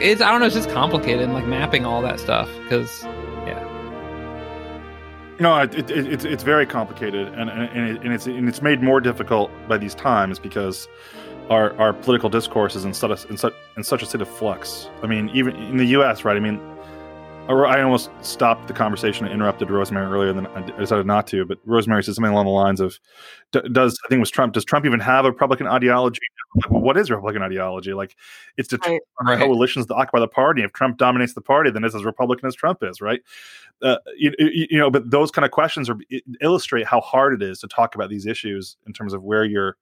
it's I don't know, it's just complicated like mapping all that stuff because yeah. No, it, it, it, it's it's very complicated, and and, it, and it's and it's made more difficult by these times because our our political discourse is in such in such in such a state of flux. I mean, even in the U.S., right? I mean, I almost stopped the conversation and interrupted Rosemary earlier than I decided not to. But Rosemary said something along the lines of, "Does I think it was Trump? Does Trump even have a Republican ideology? What is Republican ideology? Like, it's to right. coalitions to occupy the party. If Trump dominates the party, then it's as Republican as Trump is, right? Uh, you, you, know, but those kind of questions are illustrate how hard it is to talk about these issues in terms of where you're."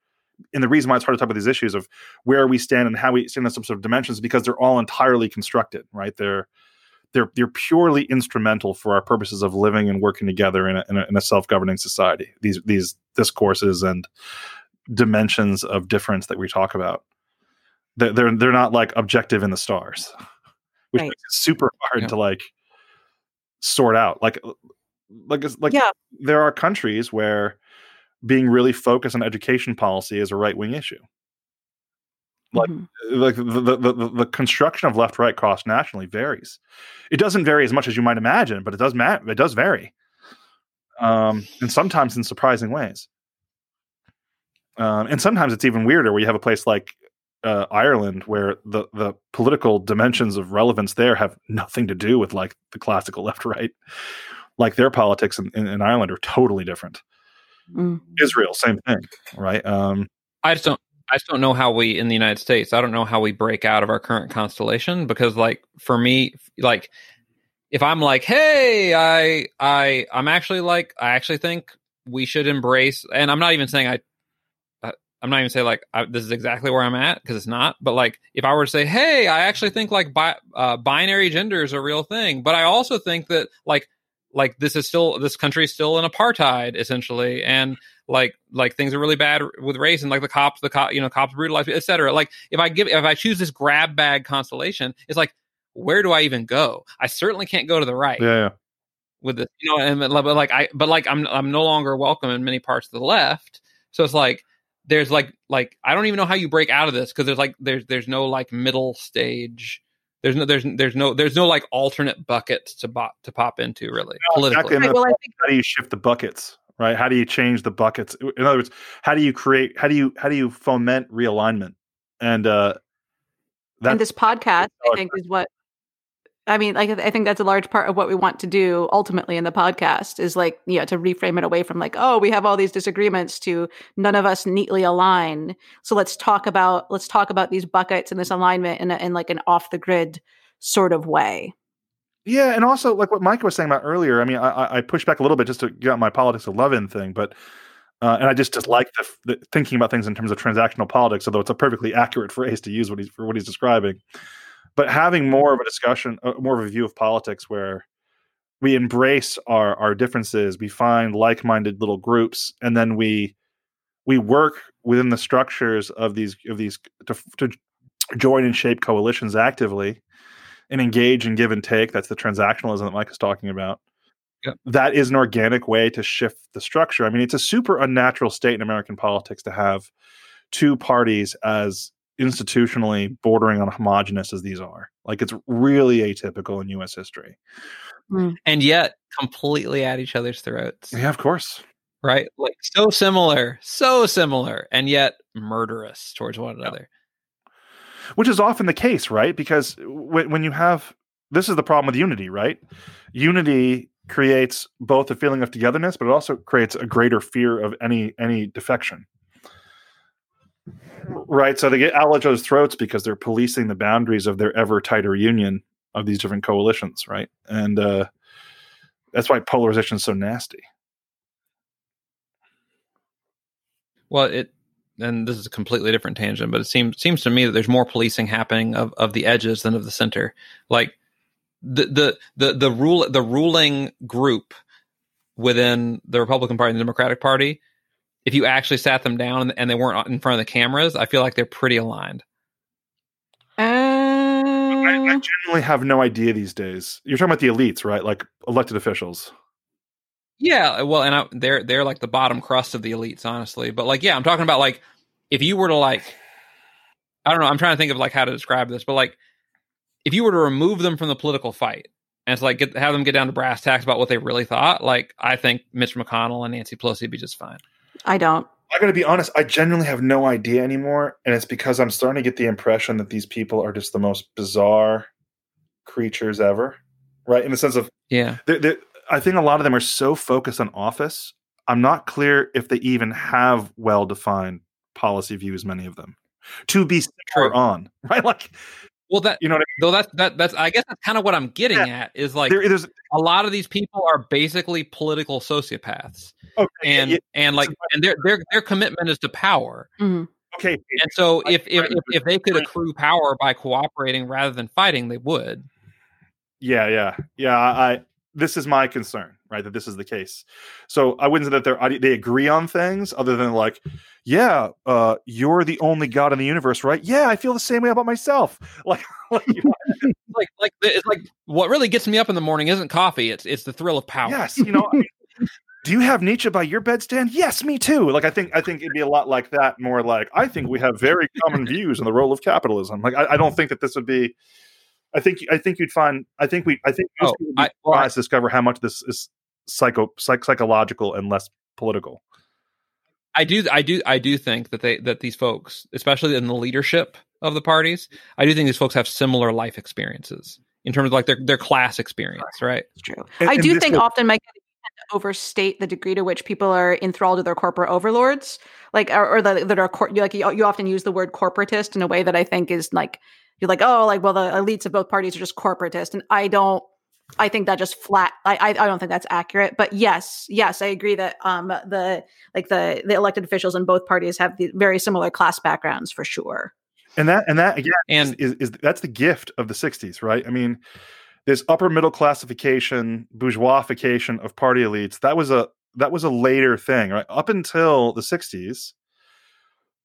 And the reason why it's hard to talk about these issues of where we stand and how we stand in some sort of dimensions because they're all entirely constructed, right? They're they're they're purely instrumental for our purposes of living and working together in a, in a, in a self-governing society. These these discourses and dimensions of difference that we talk about, they're they're, they're not like objective in the stars, which right. makes it super hard yeah. to like sort out. Like like like yeah. there are countries where being really focused on education policy is a right wing issue like mm-hmm. like the, the, the, the construction of left right cross nationally varies. It doesn't vary as much as you might imagine but it does matter it does vary um, and sometimes in surprising ways. Um, and sometimes it's even weirder where you have a place like uh, Ireland where the the political dimensions of relevance there have nothing to do with like the classical left right. Like their politics in, in, in Ireland are totally different. Mm. Israel same thing right? Um, I just don't I just don't know how we in the United States. I don't know how we break out of our current constellation because, like, for me, like, if I'm like, hey, I, I, I'm actually like, I actually think we should embrace, and I'm not even saying I, I'm not even saying like I, this is exactly where I'm at because it's not. But like, if I were to say, hey, I actually think like bi- uh, binary gender is a real thing, but I also think that like, like this is still this country is still in apartheid essentially, and like like things are really bad with race and like the cops the cop you know cops brutalize etc like if i give if i choose this grab bag constellation it's like where do i even go i certainly can't go to the right yeah, yeah. with this you know and but like i but like i'm i'm no longer welcome in many parts of the left so it's like there's like like i don't even know how you break out of this because there's like there's there's no like middle stage there's no there's there's no there's no like alternate buckets to bot to pop into really no, politically. Exactly. Well, I think how do you shift the buckets? Right? How do you change the buckets? In other words, how do you create? How do you how do you foment realignment? And uh, and this podcast, I think, is what I mean, like I think that's a large part of what we want to do ultimately in the podcast is like, you know, to reframe it away from like, oh, we have all these disagreements to none of us neatly align. So let's talk about let's talk about these buckets and this alignment in, a, in like an off the grid sort of way. Yeah, and also like what Mike was saying about earlier. I mean, I, I pushed back a little bit just to get my politics of love in thing, but uh, and I just dislike the, the, thinking about things in terms of transactional politics, although it's a perfectly accurate phrase to use what he's for what he's describing. But having more of a discussion, uh, more of a view of politics where we embrace our our differences, we find like minded little groups, and then we we work within the structures of these of these to, to join and shape coalitions actively and engage and give and take. That's the transactionalism that Mike is talking about. Yep. That is an organic way to shift the structure. I mean, it's a super unnatural state in American politics to have two parties as institutionally bordering on homogenous as these are. Like it's really atypical in US history. Mm. And yet completely at each other's throats. Yeah, of course. Right? Like so similar, so similar, and yet murderous towards one another which is often the case, right? Because when, when you have this is the problem with unity, right? Unity creates both a feeling of togetherness, but it also creates a greater fear of any any defection. Right. So they get out each other's throats because they're policing the boundaries of their ever tighter union of these different coalitions, right? And uh, that's why polarization is so nasty. Well, it and this is a completely different tangent, but it seems seems to me that there's more policing happening of, of the edges than of the center. Like the the the the rule the ruling group within the Republican Party and the Democratic Party, if you actually sat them down and they weren't in front of the cameras, I feel like they're pretty aligned. Uh... I, I generally have no idea these days. You're talking about the elites, right? Like elected officials. Yeah, uh, well, and I, they're they're like the bottom crust of the elites, honestly. But like, yeah, I'm talking about like if you were to like, I don't know, I'm trying to think of like how to describe this, but like, if you were to remove them from the political fight and it's like get, have them get down to brass tacks about what they really thought, like I think Mitch McConnell and Nancy Pelosi would be just fine. I don't. I got to be honest. I genuinely have no idea anymore, and it's because I'm starting to get the impression that these people are just the most bizarre creatures ever, right? In the sense of yeah, they're, they're, I think a lot of them are so focused on office. I'm not clear if they even have well defined policy views. Many of them to be True. on, right? Like, well, that you know, I mean? though that's that that's I guess that's kind of what I'm getting yeah. at is like there, a lot of these people are basically political sociopaths, okay, and yeah, and like and their their their commitment is to power. Mm-hmm. Okay, and so if if, if if they could accrue power by cooperating rather than fighting, they would. Yeah, yeah, yeah. I this is my concern, right? That this is the case. So I wouldn't say that they they agree on things other than like, yeah, uh, you're the only God in the universe, right? Yeah, I feel the same way about myself. Like, like, like, like it's like what really gets me up in the morning isn't coffee; it's it's the thrill of power. Yes, you know. I mean, do you have Nietzsche by your bedstand? Yes, me too. Like I think I think it'd be a lot like that. More like I think we have very common views on the role of capitalism. Like I, I don't think that this would be I think I think you'd find I think we I think most oh, I, well, I, discover how much this is psycho psych, psychological and less political. I do I do I do think that they that these folks, especially in the leadership of the parties, I do think these folks have similar life experiences in terms of like their their class experience, right? It's true. And, I do think often Mike overstate the degree to which people are enthralled to their corporate overlords, like or, or the, that are cor- like you, you often use the word corporatist in a way that I think is like you're like, oh, like, well, the elites of both parties are just corporatist. And I don't, I think that just flat, I, I, I don't think that's accurate. But yes, yes, I agree that um the, like the, the elected officials in both parties have the very similar class backgrounds for sure. And that, and that again, and is, is, is that's the gift of the 60s, right? I mean, this upper middle classification, bourgeoisification of party elites, that was a, that was a later thing, right? Up until the 60s,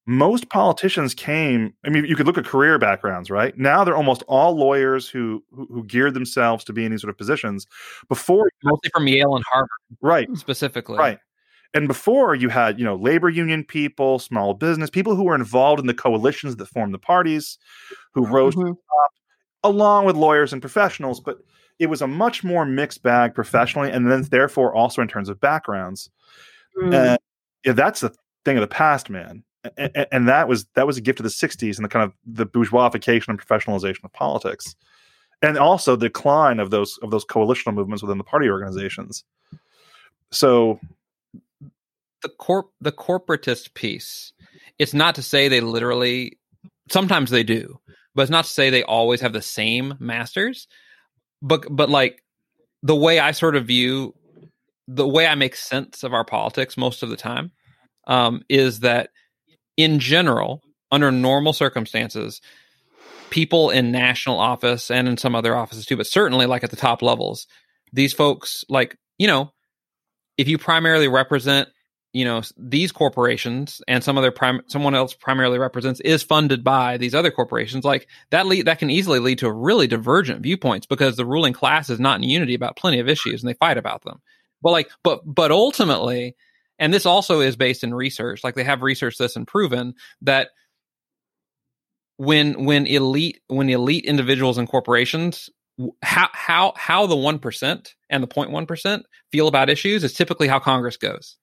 most politicians came i mean you could look at career backgrounds right? Now they're almost all lawyers who who, who geared themselves to be in these sort of positions. Before mostly from yale and harvard right. specifically. Right. And before you had you know labor union people small business people who were involved in the coalitions that formed the parties who rose mm-hmm. to the top along with lawyers and professionals but it was a much more mixed bag professionally and then therefore also in terms of backgrounds. Mm. and yeah, that's the thing of the past man and, and, that was that was a gift of the 60s and the kind of the bourgeoisification and professionalization of politics. And also the decline of those of those coalitional movements within the party organizations. So the corp the corporatist piece it's not to say they literally sometimes they do but it's not to say they always have the same masters. But but like the way i sort of view the way i make sense of our politics most of the time um, is that in general, under normal circumstances, people in national office and in some other offices too, but certainly like at the top levels, these folks, like, you know, if you primarily represent, you know, these corporations and some other prim- someone else primarily represents is funded by these other corporations, like that lead that can easily lead to really divergent viewpoints because the ruling class is not in unity about plenty of issues and they fight about them. But like, but but ultimately, and this also is based in research like they have researched this and proven that when when elite when elite individuals and corporations how how how the 1% and the 0.1% feel about issues is typically how congress goes.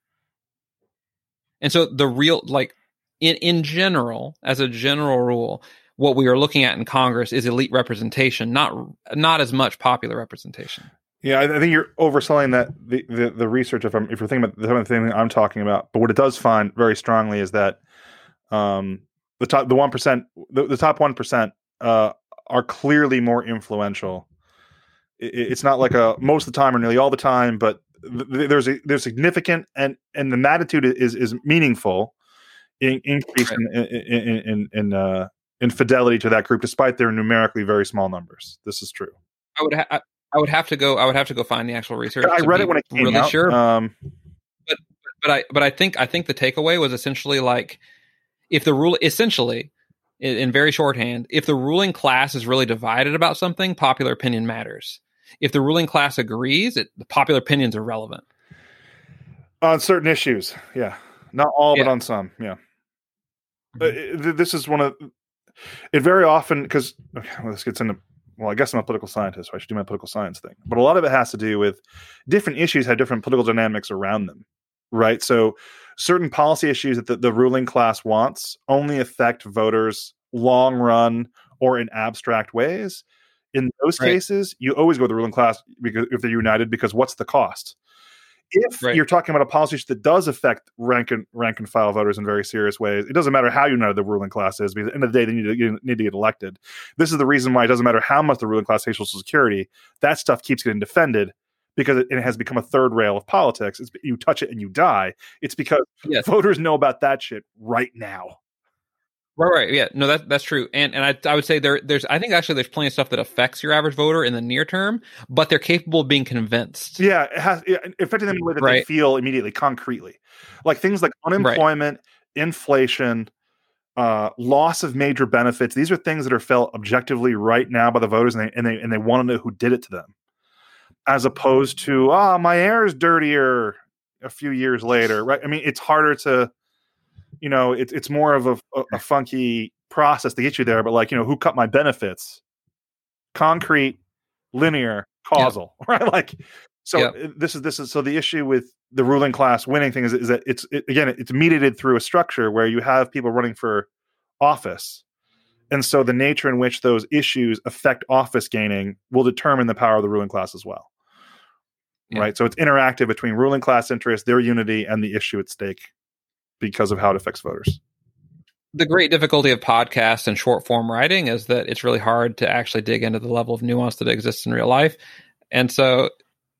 And so the real like in in general as a general rule what we are looking at in congress is elite representation not not as much popular representation yeah, I, think you're overselling that the, the, the research. If I'm if you're thinking about the same thing I'm talking about, but what it does find very strongly is that um, the top the one percent the, the top one percent uh, are clearly more influential. It, it's not like a most of the time or nearly all the time, but th- there's a there's significant and and the magnitude is is meaningful in, increase in in in, in, uh, in fidelity to that group, despite their numerically very small numbers. This is true. I would ha- I would have to go. I would have to go find the actual research. I read it when it came really out. Sure. Um, but but I but I think I think the takeaway was essentially like if the rule essentially in, in very shorthand, if the ruling class is really divided about something, popular opinion matters. If the ruling class agrees, it, the popular opinions are relevant on certain issues. Yeah, not all, yeah. but on some. Yeah. Mm-hmm. Uh, this is one of it. Very often, because okay, well, this gets into well, I guess I'm a political scientist, so I should do my political science thing. But a lot of it has to do with different issues have different political dynamics around them, right? So certain policy issues that the, the ruling class wants only affect voters long run or in abstract ways. In those right. cases, you always go with the ruling class because if they're united, because what's the cost? If right. you're talking about a policy that does affect rank and rank and file voters in very serious ways, it doesn't matter how united the ruling class is. Because at the end of the day, they need to get, need to get elected. This is the reason why it doesn't matter how much the ruling class hates Social Security. That stuff keeps getting defended because it, it has become a third rail of politics. It's, you touch it and you die. It's because yes. voters know about that shit right now. Right, right, yeah, no, that that's true, and and I I would say there there's I think actually there's plenty of stuff that affects your average voter in the near term, but they're capable of being convinced. Yeah, it has it affecting them in a way that right. they feel immediately, concretely, like things like unemployment, right. inflation, uh, loss of major benefits. These are things that are felt objectively right now by the voters, and they and they and they want to know who did it to them, as opposed to ah, oh, my air is dirtier a few years later, right? I mean, it's harder to you know, it's it's more of a, a, a funky process to get you there. But like, you know, who cut my benefits? Concrete, linear, causal, yeah. right? Like, so yeah. Uh, this is this is so the issue with the ruling class winning thing is, is that it's it, again it's mediated through a structure where you have people running for office and so the nature in which those issues affect office gaining will determine the power of the ruling class as well yeah. right so it's interactive between ruling class interests their unity and the issue at stake because of how it affects voters. The great difficulty of podcasts and short form writing is that it's really hard to actually dig into the level of nuance that exists in real life. And so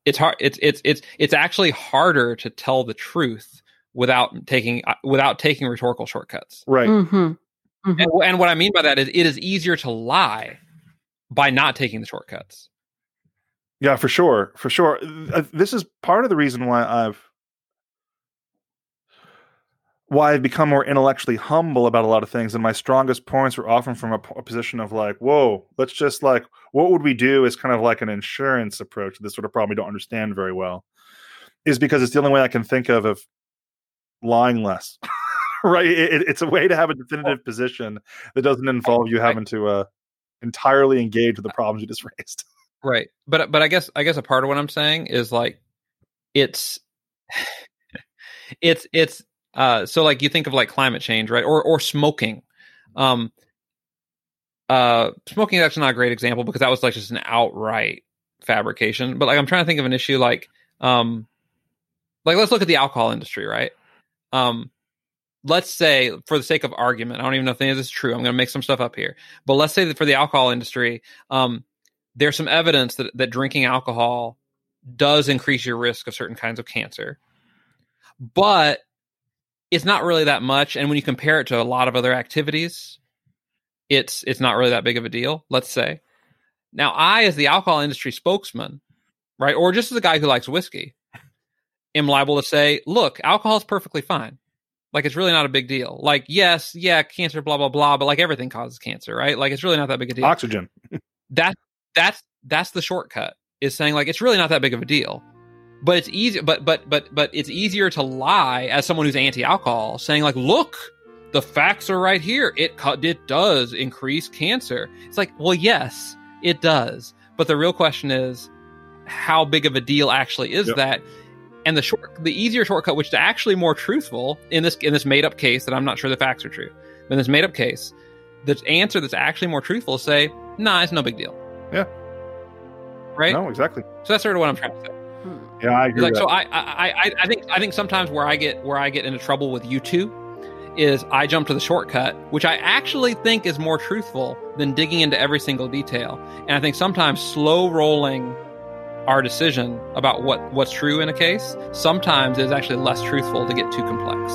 it's hard it's it's it's it's actually harder to tell the truth without taking uh, without taking rhetorical shortcuts. Right. Mm-hmm. Mm-hmm. And, and what I mean by that is it is easier to lie by not taking the shortcuts. Yeah, for sure, for sure. Uh, this is part of the reason why I've why I've become more intellectually humble about a lot of things. And my strongest points were often from a, a, position of like, whoa, let's just like, what would we do is kind of like an insurance approach to this sort of problem we don't understand very well, is because it's the only way I can think of of lying less. right? It, it's a way to have a definitive position that doesn't involve you having to uh, entirely engage with the problems you just raised. Right. But but I guess I guess a part of what I'm saying is like it's it's it's uh, so like you think of like climate change, right? Or or smoking. Um, uh, smoking is actually not a great example because that was like just an outright fabrication. But like I'm trying to think of an issue like um, like let's look at the alcohol industry, right? Um, let's say for the sake of argument, I don't even know if any of this is true. I'm going to make some stuff up here, but let's say that for the alcohol industry, um, there's some evidence that that drinking alcohol does increase your risk of certain kinds of cancer, but it's not really that much. And when you compare it to a lot of other activities, it's it's not really that big of a deal. Let's say. Now, I, as the alcohol industry spokesman, right, or just as a guy who likes whiskey, am liable to say, "Look, alcohol is perfectly fine. Like it's really not a big deal. Like, yes, yeah, cancer, blah blah blah, but like everything causes cancer, right? Like it's really not that big a deal. Oxygen. that that's that's the shortcut is saying like it's really not that big of a deal but it's easy but but but but it's easier to lie as someone who's anti-alcohol saying like look the facts are right here. It it does increase cancer. It's like well yes it does. But the real question is how big of a deal actually is yep. that? And the short the easier shortcut which is actually more truthful in this in this made up case that i'm not sure the facts are true but in this made up case the answer that's actually more truthful is say nah it's no big deal. Yeah. Right? No exactly. So that's sort of what i'm trying to say yeah, I agree. Like, so I, I, I, think, I think sometimes where I get where I get into trouble with you two is I jump to the shortcut, which I actually think is more truthful than digging into every single detail. And I think sometimes slow rolling our decision about what what's true in a case sometimes is actually less truthful to get too complex.